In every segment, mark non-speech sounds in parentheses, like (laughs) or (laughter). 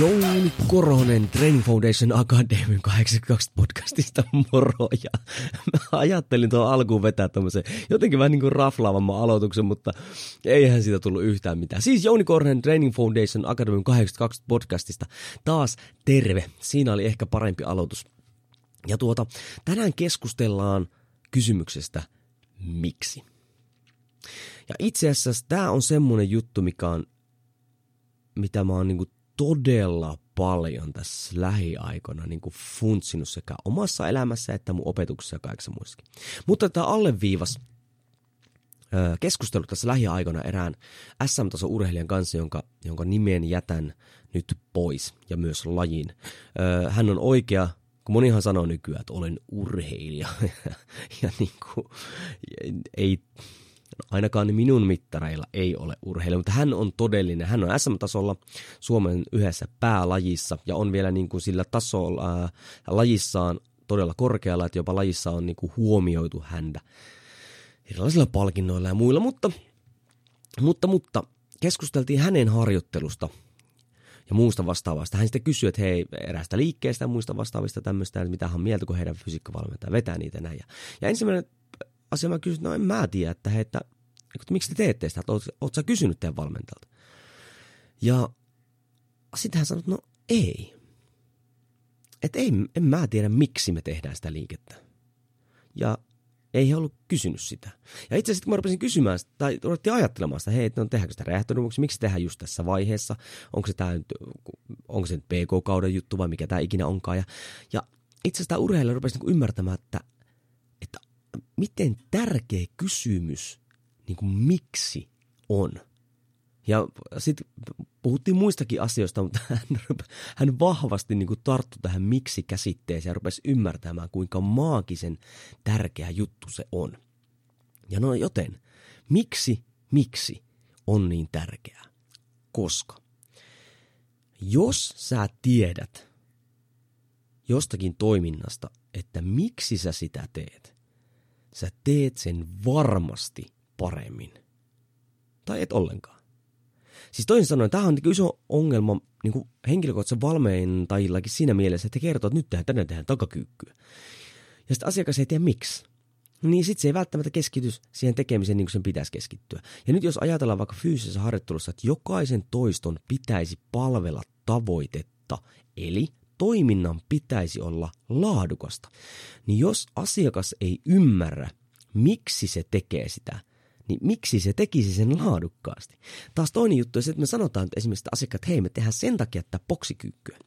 Jouni Koronen Training Foundation Academy 82 podcastista (laughs) moro. Ja mä ajattelin tuon alkuun vetää tämmöisen jotenkin vähän niin kuin raflaavamman aloituksen, mutta eihän siitä tullut yhtään mitään. Siis Jouni Koronen Training Foundation Academy 82 podcastista taas terve. Siinä oli ehkä parempi aloitus. Ja tuota, tänään keskustellaan kysymyksestä miksi. Ja itse asiassa tämä on semmonen juttu, mikä on, mitä mä oon niinku todella paljon tässä lähiaikoina niin kuin funtsinut sekä omassa elämässä että mun opetuksessa ja kaikessa muissakin. Mutta tämä alleviivas keskustelu tässä lähiaikoina erään SM-tason urheilijan kanssa, jonka, jonka nimen jätän nyt pois ja myös lajin. Hän on oikea, kun monihan sanoo nykyään, että olen urheilija. (laughs) ja niin kuin, ei, ainakaan minun mittareilla ei ole urheilija, mutta hän on todellinen. Hän on SM-tasolla Suomen yhdessä päälajissa ja on vielä niin kuin sillä tasolla ää, lajissaan todella korkealla, että jopa lajissa on niin kuin huomioitu häntä erilaisilla palkinnoilla ja muilla, mutta, mutta, mutta keskusteltiin hänen harjoittelusta ja muusta vastaavasta. Hän sitten kysyi, että hei, eräästä liikkeestä ja muista vastaavista tämmöistä, että mitä hän mieltä, kun heidän fysiikkavalmentaja vetää niitä näin. Ja, ja ensimmäinen asia mä kysyin, no en mä tiedä, että, hei, että, että miksi te teette sitä, että oot, sä kysynyt teidän valmentajalta? Ja sitten hän sanoi, no ei. Että ei, en mä tiedä, miksi me tehdään sitä liikettä. Ja ei he ollut kysynyt sitä. Ja itse asiassa kun mä rupesin kysymään, tai ruvettiin ajattelemaan sitä, hei, no tehdäänkö sitä räjähtönuvuksi, miksi tehdään just tässä vaiheessa, onko se, tämä, onko se nyt PK-kauden juttu vai mikä tämä ikinä onkaan. Ja, ja itse asiassa tämä urheilija rupesi niin ymmärtämään, että, että miten tärkeä kysymys niin kuin miksi on. Ja sitten puhuttiin muistakin asioista, mutta (laughs) hän, hän vahvasti niin kuin tarttui tähän miksi-käsitteeseen ja rupesi ymmärtämään, kuinka maagisen tärkeä juttu se on. Ja no joten, miksi, miksi on niin tärkeää? Koska jos sä tiedät jostakin toiminnasta, että miksi sä sitä teet, sä teet sen varmasti paremmin. Tai et ollenkaan. Siis toisin sanoen, tämä on niin iso ongelma niin kuin henkilökohtaisen valmentajillakin siinä mielessä, että he kertoo, että nyt tehdään, tänään tehdään takakyykkyä. Ja sitten asiakas ei tiedä miksi. Niin sitten se ei välttämättä keskity siihen tekemiseen niin kuin sen pitäisi keskittyä. Ja nyt jos ajatellaan vaikka fyysisessä harjoittelussa, että jokaisen toiston pitäisi palvella tavoitetta, eli toiminnan pitäisi olla laadukasta, niin jos asiakas ei ymmärrä, miksi se tekee sitä, niin miksi se tekisi sen laadukkaasti? Taas toinen juttu on se, että me sanotaan että esimerkiksi että asiakkaat, hei, me tehdään sen takia että poksikyykkyä.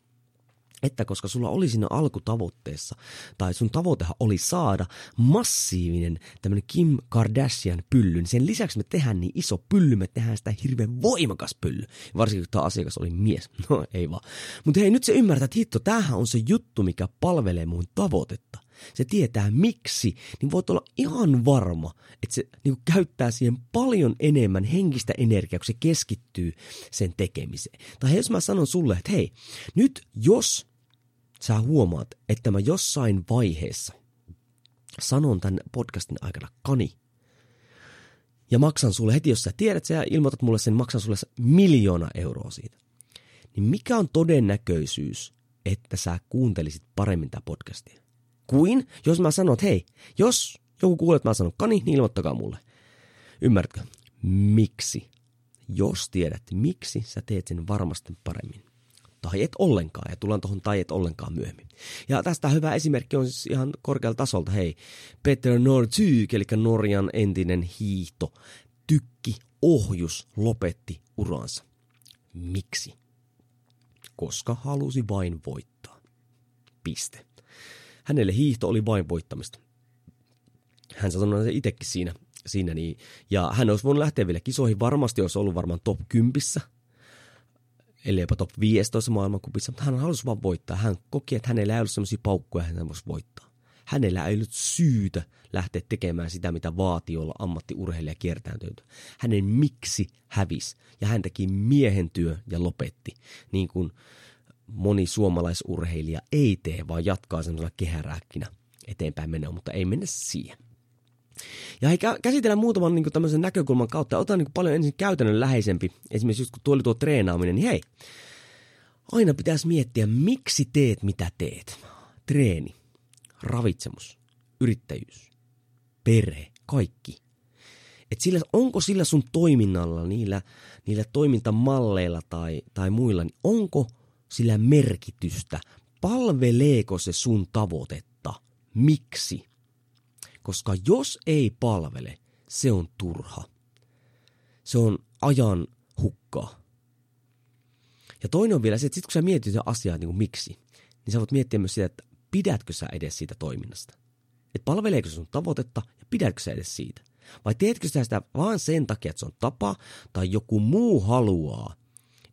Että koska sulla oli siinä alkutavoitteessa, tai sun tavoitehan oli saada massiivinen tämmöinen Kim Kardashian pylly, niin sen lisäksi me tehdään niin iso pylly, me tehdään sitä hirveän voimakas pylly. Varsinkin kun tämä asiakas oli mies. (laughs) No ei vaan. Mutta hei, nyt se ymmärtää, että hitto, tämähän on se juttu, mikä palvelee mun tavoitetta se tietää miksi, niin voit olla ihan varma, että se niin käyttää siihen paljon enemmän henkistä energiaa, kun se keskittyy sen tekemiseen. Tai jos mä sanon sulle, että hei, nyt jos sä huomaat, että mä jossain vaiheessa sanon tämän podcastin aikana kani, ja maksan sulle heti, jos sä tiedät sä ilmoitat mulle sen, maksan sulle miljoona euroa siitä. Niin mikä on todennäköisyys, että sä kuuntelisit paremmin tätä podcastia? Kuin jos mä sanon, että hei, jos joku kuulee, että mä sanon kani, niin ilmoittakaa mulle. Ymmärrätkö? Miksi? Jos tiedät, miksi sä teet sen varmasti paremmin. Tai et ollenkaan, ja tullaan tuohon tai et ollenkaan myöhemmin. Ja tästä hyvä esimerkki on siis ihan korkealta tasolta, hei, Peter Northyk, eli Norjan entinen hiihto, tykki, ohjus lopetti uransa. Miksi? Koska halusi vain voittaa. piste. Hänelle hiihto oli vain voittamista. Hän sanoi se itsekin siinä, siinä niin, ja hän olisi voinut lähteä vielä kisoihin, varmasti olisi ollut varmaan top 10, eli jopa top 15 maailmankupissa, mutta hän halusi vaan voittaa. Hän koki, että hänellä ei ollut sellaisia paukkuja, että hän voisi voittaa. Hänellä ei ollut syytä lähteä tekemään sitä, mitä vaatii olla ammattiurheilija kiertääntynyt. Hänen miksi hävis ja hän teki miehen työ ja lopetti, niin kuin suomalaisurheilija ei tee, vaan jatkaa semmoisella kehärääkkinä eteenpäin menoa, mutta ei mennä siihen. Ja hei, käsitellään muutaman niin tämmöisen näkökulman kautta. Otan niin paljon ensin käytännön läheisempi. Esimerkiksi just kun tuo oli tuo treenaaminen, niin hei, aina pitäisi miettiä, miksi teet mitä teet. Treeni, ravitsemus, yrittäjyys, perhe, kaikki. Et sillä, onko sillä sun toiminnalla, niillä, niillä toimintamalleilla tai, tai muilla, niin onko sillä merkitystä? Palveleeko se sun tavoitetta? Miksi? Koska jos ei palvele, se on turha. Se on ajan hukkaa. Ja toinen on vielä se, että sit kun sä mietit asiaa niin kuin miksi, niin sä voit miettiä myös sitä, että pidätkö sä edes siitä toiminnasta. Että palveleeko se sun tavoitetta ja pidätkö sä edes siitä. Vai teetkö sä sitä vaan sen takia, että se on tapa tai joku muu haluaa,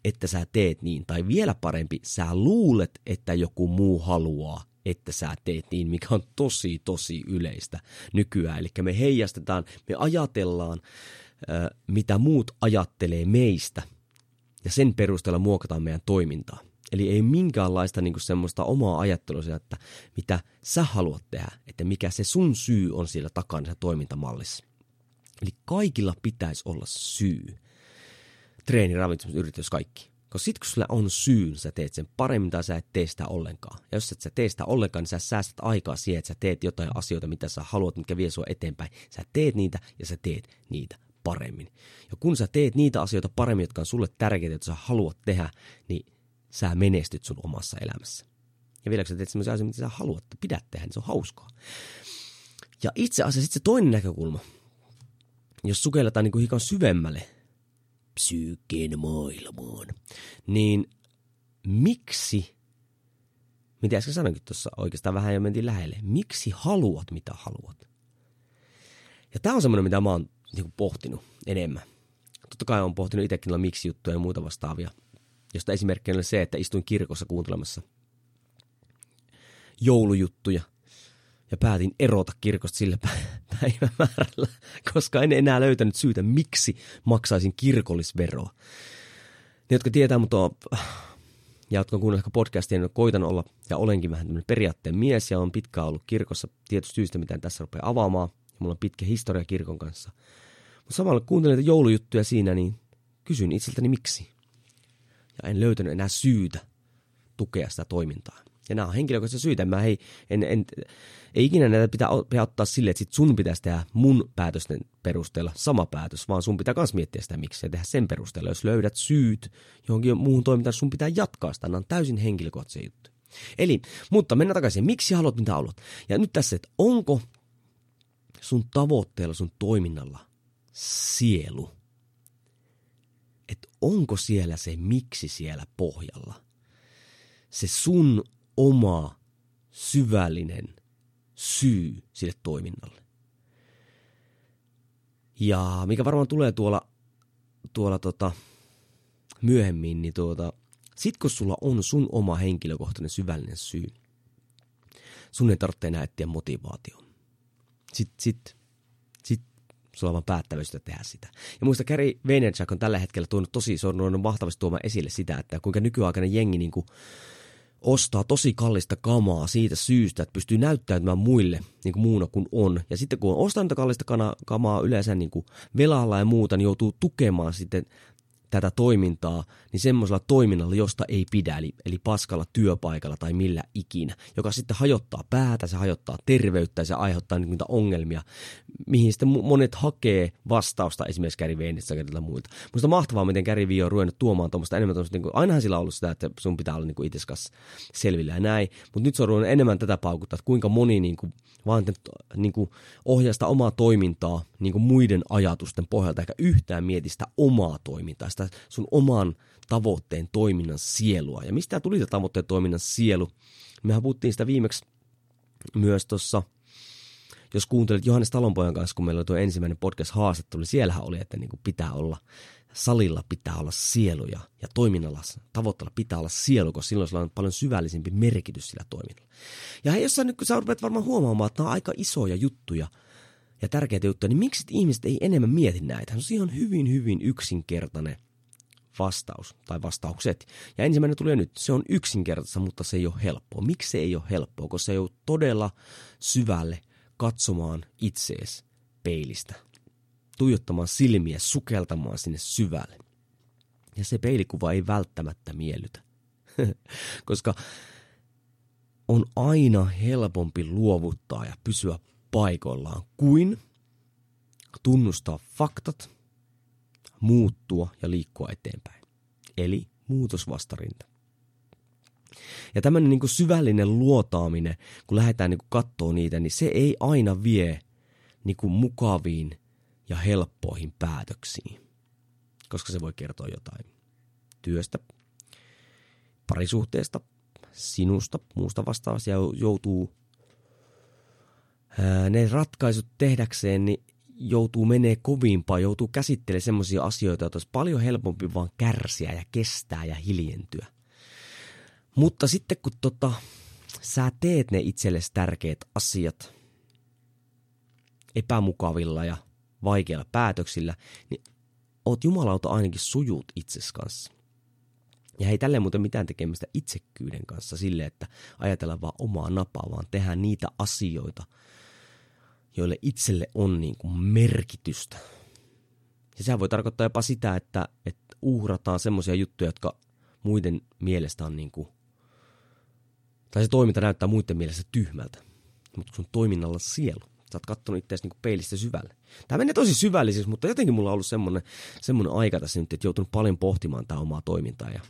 että sä teet niin. Tai vielä parempi, sä luulet, että joku muu haluaa, että sä teet niin, mikä on tosi, tosi yleistä nykyään. Eli me heijastetaan, me ajatellaan, mitä muut ajattelee meistä, ja sen perusteella muokataan meidän toimintaa. Eli ei minkäänlaista niin semmoista omaa ajattelua että mitä sä haluat tehdä, että mikä se sun syy on siellä takana se toimintamallissa. Eli kaikilla pitäisi olla syy. Treeni, ravitsemus, yritys, kaikki. Koska sit kun sulla on syy, niin sä teet sen paremmin tai sä et tee sitä ollenkaan. Ja jos et sä tee sitä ollenkaan, niin sä säästät aikaa siihen, että sä teet jotain asioita, mitä sä haluat, mikä vie sua eteenpäin. Sä teet niitä ja sä teet niitä paremmin. Ja kun sä teet niitä asioita paremmin, jotka on sulle tärkeitä, että sä haluat tehdä, niin sä menestyt sun omassa elämässä. Ja vielä kun sä teet sellaisia asioita, mitä sä haluat että pidät tehdä, niin se on hauskaa. Ja itse asiassa sitten se toinen näkökulma, jos sukelletaan niin hikan syvemmälle psyykkeen maailmaan, niin miksi, mitä äsken sanoinkin tuossa oikeastaan vähän jo mentiin lähelle, miksi haluat mitä haluat? Ja tämä on semmoinen, mitä mä oon niin kuin pohtinut enemmän. Totta kai on pohtinut itsekin miksi juttuja ja muita vastaavia, josta esimerkkinä oli se, että istuin kirkossa kuuntelemassa joulujuttuja ja päätin erota kirkosta sillä päivämäärällä, koska en enää löytänyt syytä, miksi maksaisin kirkollisveroa. Ne, jotka tietää mutta on, ja jotka on kuunnellut podcastia, niin koitan olla, ja olenkin vähän tämmöinen periaatteen mies, ja on pitkään ollut kirkossa tietysti syystä, mitä en tässä rupeaa avaamaan. Mulla on pitkä historia kirkon kanssa. Mutta samalla kuuntelin näitä joulujuttuja siinä, niin kysyn itseltäni miksi. Ja en löytänyt enää syytä tukea sitä toimintaa. Ja nämä on henkilökohtaisia syitä. Mä hei, en, en, ei ikinä näitä pitää, pitää ottaa silleen, että sit sun pitäisi tehdä mun päätösten perusteella sama päätös, vaan sun pitää myös miettiä sitä miksi ja tehdä sen perusteella. Jos löydät syyt johonkin muuhun toimintaan, sun pitää jatkaa sitä. Nämä on täysin henkilökohtaisia juttuja. Eli, mutta mennään takaisin. Miksi haluat mitä haluat? Ja nyt tässä, että onko sun tavoitteella, sun toiminnalla sielu? Että onko siellä se miksi siellä pohjalla? Se sun oma syvällinen syy sille toiminnalle. Ja mikä varmaan tulee tuolla, tuolla tota, myöhemmin, niin tuota, sit kun sulla on sun oma henkilökohtainen syvällinen syy, sun ei tarvitse enää etsiä motivaatio. Sitten sit, sit sulla on vaan päättävyystä tehdä sitä. Ja muista Gary Vaynerchuk on tällä hetkellä tuonut tosi, se on mahtavasti tuomaan esille sitä, että kuinka nykyaikainen jengi niin kuin, ostaa tosi kallista kamaa siitä syystä, että pystyy näyttäytymään muille niin kuin muuna kuin on. Ja sitten kun on ostanut kallista kamaa yleensä niin kuin velalla ja muuta, niin joutuu tukemaan sitten tätä toimintaa, niin semmoisella toiminnalla, josta ei pidä, eli, eli paskalla työpaikalla tai millä ikinä, joka sitten hajottaa päätä, se hajottaa terveyttä ja se aiheuttaa niin niitä ongelmia, mihin sitten monet hakee vastausta esimerkiksi Gary Vaynerista ja muilta. Musta mahtavaa, miten Gary Vee on ruvennut tuomaan tuommoista enemmän tuommoista, niin kuin, ainahan sillä on ollut sitä, että sun pitää olla niin itse selvillä ja näin, mutta nyt se on ruvennut enemmän tätä paukuttaa, että kuinka moni niin kuin, vaan niin kuin, ohjaa sitä omaa toimintaa niin kuin muiden ajatusten pohjalta, eikä yhtään mieti sitä omaa toimintaa, sitä sun oman tavoitteen toiminnan sielua. Ja mistä tuli tämä tavoitteen toiminnan sielu? Mehän puhuttiin sitä viimeksi myös tuossa, jos kuuntelit Johannes Talonpojan kanssa, kun meillä oli tuo ensimmäinen podcast-haastattelu, niin siellähän oli, että niin kuin pitää olla, salilla pitää olla sieluja ja toiminnalla, tavoitteella pitää olla sielu, koska silloin sillä on paljon syvällisempi merkitys sillä toiminnalla. Ja hei, jos sä nyt, kun sä rupeat varmaan huomaamaan, että nämä on aika isoja juttuja ja tärkeitä juttuja, niin miksi ihmiset ei enemmän mieti näitä? Se on ihan hyvin, hyvin yksinkertainen vastaus tai vastaukset. Ja ensimmäinen tulee nyt. Se on yksinkertaista, mutta se ei ole helppoa. Miksi se ei ole helppoa? Koska se ole todella syvälle katsomaan itsees peilistä. Tuijottamaan silmiä, sukeltamaan sinne syvälle. Ja se peilikuva ei välttämättä miellytä. (laughs) Koska on aina helpompi luovuttaa ja pysyä paikoillaan kuin tunnustaa faktat, muuttua ja liikkua eteenpäin. Eli muutosvastarinta. Ja tämmöinen niin kuin syvällinen luotaaminen, kun lähdetään niin kuin katsoa niitä, niin se ei aina vie niin kuin mukaviin ja helppoihin päätöksiin. Koska se voi kertoa jotain työstä, parisuhteesta, sinusta, muusta vastaavasta ja joutuu ne ratkaisut tehdäkseen, niin joutuu menee kovimpaa, joutuu käsittelemään semmoisia asioita, joita olisi paljon helpompi vaan kärsiä ja kestää ja hiljentyä. Mutta sitten kun tota, sä teet ne itsellesi tärkeät asiat epämukavilla ja vaikeilla päätöksillä, niin oot jumalauta ainakin sujut itses kanssa. Ja ei tälle muuten mitään tekemistä itsekkyyden kanssa sille, että ajatellaan vaan omaa napaa, vaan tehdään niitä asioita, joille itselle on niin kuin merkitystä. Ja sehän voi tarkoittaa jopa sitä, että, että uhrataan semmoisia juttuja, jotka muiden mielestä on niin kuin, tai se toiminta näyttää muiden mielestä tyhmältä. Mutta sun toiminnalla sielu. Sä oot kattonut itseäsi niin peilistä syvälle. Tämä menee tosi syvälliseksi, mutta jotenkin mulla on ollut semmoinen, semmoinen aika tässä nyt, että joutunut paljon pohtimaan tämä omaa toimintaa. Ja,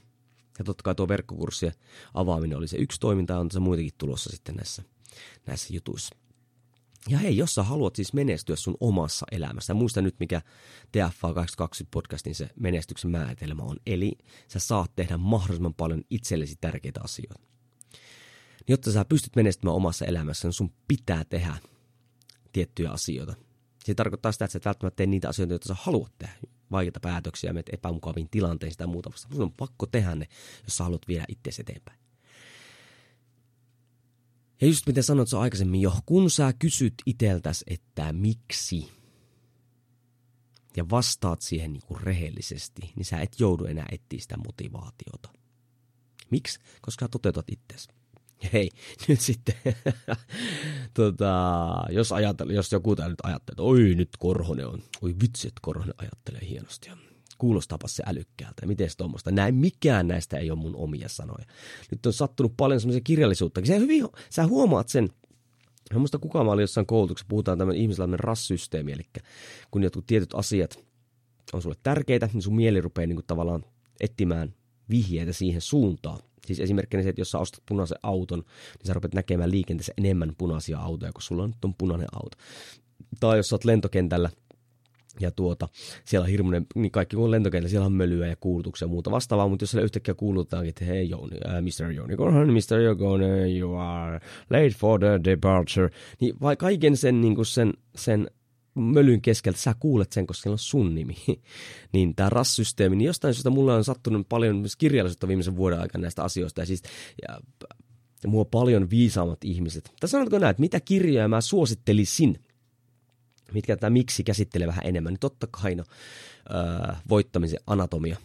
ja totta kai tuo verkkokurssien avaaminen oli se yksi toiminta, on se muitakin tulossa sitten näissä, näissä jutuissa. Ja hei, jos sä haluat siis menestyä sun omassa elämässä, muista nyt mikä TFA 22 podcastin se menestyksen määritelmä on, eli sä saat tehdä mahdollisimman paljon itsellesi tärkeitä asioita. Niin jotta sä pystyt menestymään omassa elämässä, niin sun pitää tehdä tiettyjä asioita. Se tarkoittaa sitä, että sä et välttämättä tee niitä asioita, joita sä haluat tehdä. Vaikeita päätöksiä, menet epämukaviin tilanteisiin tai muuta vasta. Sun on pakko tehdä ne, jos sä haluat viedä itseäsi eteenpäin. Ja just miten sanoit sä aikaisemmin jo, kun sä kysyt iteltäs, että miksi, ja vastaat siihen niin kuin rehellisesti, niin sä et joudu enää etsiä sitä motivaatiota. Miksi? Koska sä toteutat itsesi. Hei, (laughs) nyt sitten, tota, jos, ajattele, jos joku täällä nyt ajattelee, että oi nyt Korhonen on, oi vitsi, että Korhonen ajattelee hienosti. Ja kuulostaapa se älykkäältä miten tuommoista. Näin mikään näistä ei ole mun omia sanoja. Nyt on sattunut paljon semmoisia kirjallisuutta. Se hyvin, sä huomaat sen, Mä muista kukaan mä olin jossain koulutuksessa, puhutaan tämmöinen ihmisellä rassysteemi, eli kun jotkut tietyt asiat on sulle tärkeitä, niin sun mieli rupeaa niin tavallaan etsimään vihjeitä siihen suuntaan. Siis esimerkkinä se, että jos sä ostat punaisen auton, niin sä rupeat näkemään liikenteessä enemmän punaisia autoja, kun sulla nyt on punainen auto. Tai jos sä oot lentokentällä, ja tuota, siellä on hirmuinen, niin kaikki kun lentokentällä, siellä on mölyä ja kuulutuksia ja muuta vastaavaa, mutta jos siellä yhtäkkiä kuulutaan, että hei Jouni, uh, Mr. Jouni Korhonen, Mr. Jogone, you are late for the departure, niin vai kaiken sen, niin kuin sen, sen mölyn keskeltä sä kuulet sen, koska siellä on sun nimi. (laughs) niin tämä RAS-systeemi, niin jostain syystä mulla on sattunut paljon myös kirjallisuutta viimeisen vuoden aikana näistä asioista, ja siis ja, ja mua paljon viisaammat ihmiset. Tai sanotko näin, että mitä kirjaa mä suosittelisin – mitkä tämä miksi käsittelee vähän enemmän, niin totta kai no, öö, voittamisen anatomia,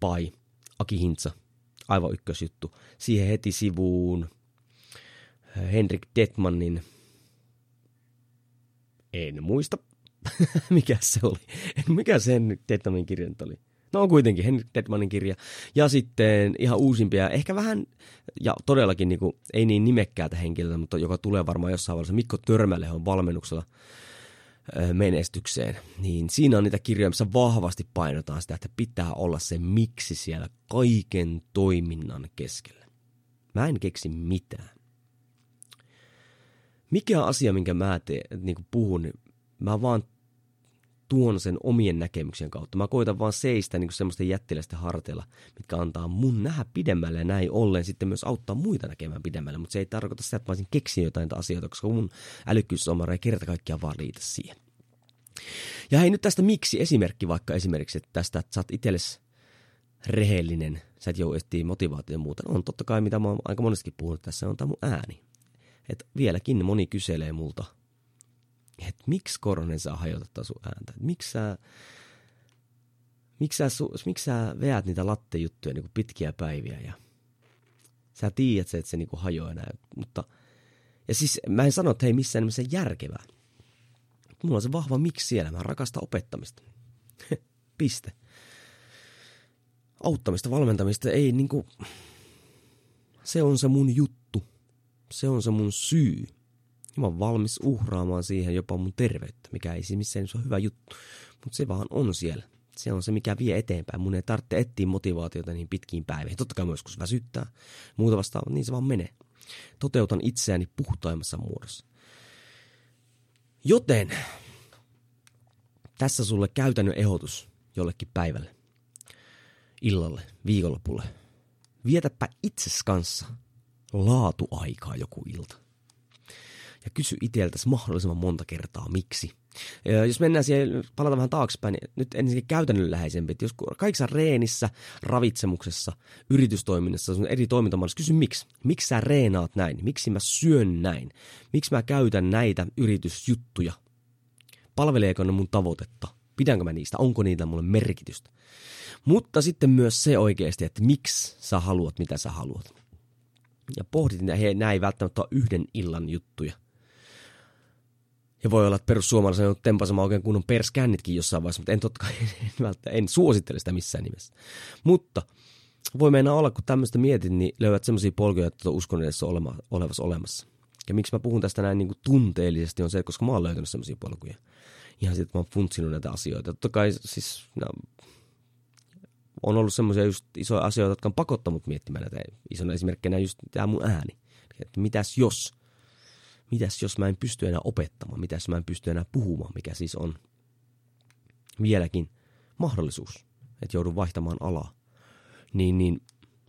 pai, Aki Hintsa, aivan ykkösjuttu. Siihen heti sivuun Henrik Detmanin, en muista, (laughs) mikä se oli, mikä sen Detmanin kirja oli. No kuitenkin Henrik Detmanin kirja. Ja sitten ihan uusimpia, ehkä vähän, ja todellakin niin kuin, ei niin nimekkäältä henkilöltä, mutta joka tulee varmaan jossain vaiheessa. Mikko Törmäle on valmennuksella menestykseen, niin siinä on niitä kirjoja, missä vahvasti painotaan sitä, että pitää olla se miksi siellä kaiken toiminnan keskellä. Mä en keksi mitään. Mikä asia, minkä mä te, niin puhun, niin mä vaan tuon sen omien näkemyksien kautta. Mä koitan vaan seistä niin semmoisten jättiläisten harteilla, mitkä antaa mun nähdä pidemmälle ja näin ollen sitten myös auttaa muita näkemään pidemmälle. Mutta se ei tarkoita sitä, että mä olisin keksinyt jotain asioita, koska mun älykkyysomara ei kerta kaikkiaan vaan riitä siihen. Ja hei nyt tästä miksi esimerkki vaikka esimerkiksi, että tästä, että sä oot itsellesi rehellinen, sä et jou etsiä motivaatio muuta. No, on totta kai, mitä mä oon aika monestikin puhunut tässä, on tämä mun ääni. Et vieläkin moni kyselee multa, että miksi Koronen saa hajottaa sun ääntä? Et miksi sä, miksi sä, su, miksi sä veät niitä lattejuttuja niin pitkiä päiviä ja sä tiedät että se niin hajoaa näin. Mutta, ja siis mä en sano, että hei missään nimessä järkevää. Mulla on se vahva miksi siellä. Mä rakastan opettamista. (laughs) Piste. Auttamista, valmentamista ei niinku... Se on se mun juttu. Se on se mun syy. Ja mä oon valmis uhraamaan siihen jopa mun terveyttä, mikä ei siis missään on hyvä juttu. Mutta se vaan on siellä. Se on se, mikä vie eteenpäin. Mun ei tarvitse etsiä motivaatiota niin pitkiin päiviin. Totta kai myös, kun väsyttää, muuta vastaavaa, niin se vaan menee. Toteutan itseäni puhtaimmassa muodossa. Joten tässä sulle käytännön ehdotus jollekin päivälle, illalle, viikonlopulle. Vietäpä itses kanssa laatuaikaa joku ilta. Ja kysy itseltäsi mahdollisimman monta kertaa, miksi. Ja jos mennään siihen, palataan vähän taaksepäin, niin nyt ensinnäkin käytännönläheisempi. Että jos kaikissa reenissä, ravitsemuksessa, yritystoiminnassa, eri toimintamallissa, kysy miksi. Miksi sä reenaat näin? Miksi mä syön näin? Miksi mä käytän näitä yritysjuttuja? Palveleeko ne mun tavoitetta? Pidänkö mä niistä? Onko niitä mulle merkitystä? Mutta sitten myös se oikeasti, että miksi sä haluat, mitä sä haluat. Ja pohdit, että he, nämä ei välttämättä ole yhden illan juttuja. Ja voi olla, että perussuomalaisen on tempasemaan oikein kunnon perskännitkin jossain vaiheessa, mutta en totta kai (laughs) en, en suosittele sitä missään nimessä. Mutta voi mennä olla, kun tämmöistä mietit, niin löydät semmoisia polkuja, että uskon edessä olema, olevassa olemassa. Ja miksi mä puhun tästä näin niin kuin tunteellisesti on se, koska mä oon löytänyt semmoisia polkuja. Ihan sitten, että mä oon funtsinut näitä asioita. Totta kai siis no, on ollut semmoisia just isoja asioita, jotka on pakottanut miettimään näitä. Isona esimerkkinä just tämä mun ääni. Että mitäs jos? Mitäs jos mä en pysty enää opettamaan? Mitäs mä en pysty enää puhumaan? Mikä siis on vieläkin mahdollisuus, että joudun vaihtamaan alaa. Niin, niin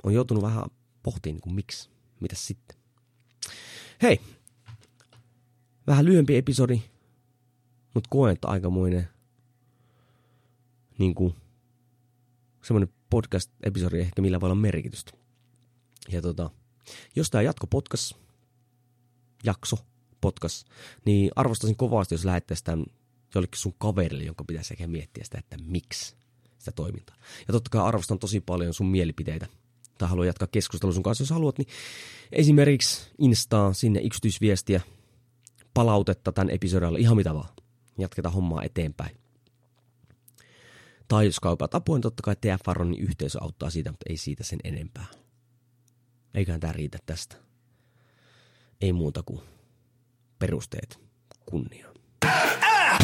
on joutunut vähän pohtimaan, niin kuin miksi, mitä sitten. Hei, vähän lyhyempi episodi, mutta koen, että aikamoinen niin kuin, semmoinen podcast-episodi ehkä millä voi olla merkitystä. Ja tota, jos tämä jatko podcast, jakso, podcast, niin arvostaisin kovasti, jos lähettäisiin tämän jollekin sun kaverille, jonka pitäisi ehkä miettiä sitä, että miksi sitä toimintaa. Ja totta kai arvostan tosi paljon sun mielipiteitä tai haluan jatkaa keskustelua sun kanssa, jos haluat, niin esimerkiksi Instaa sinne yksityisviestiä, palautetta tämän episodilla, ihan mitä vaan. Jatketaan hommaa eteenpäin. Tai jos kaupaat apua, niin totta kai TFRonin yhteisö auttaa siitä, mutta ei siitä sen enempää. Eiköhän tämä riitä tästä. Ei muuta kuin perusteet kunniaan. Ah!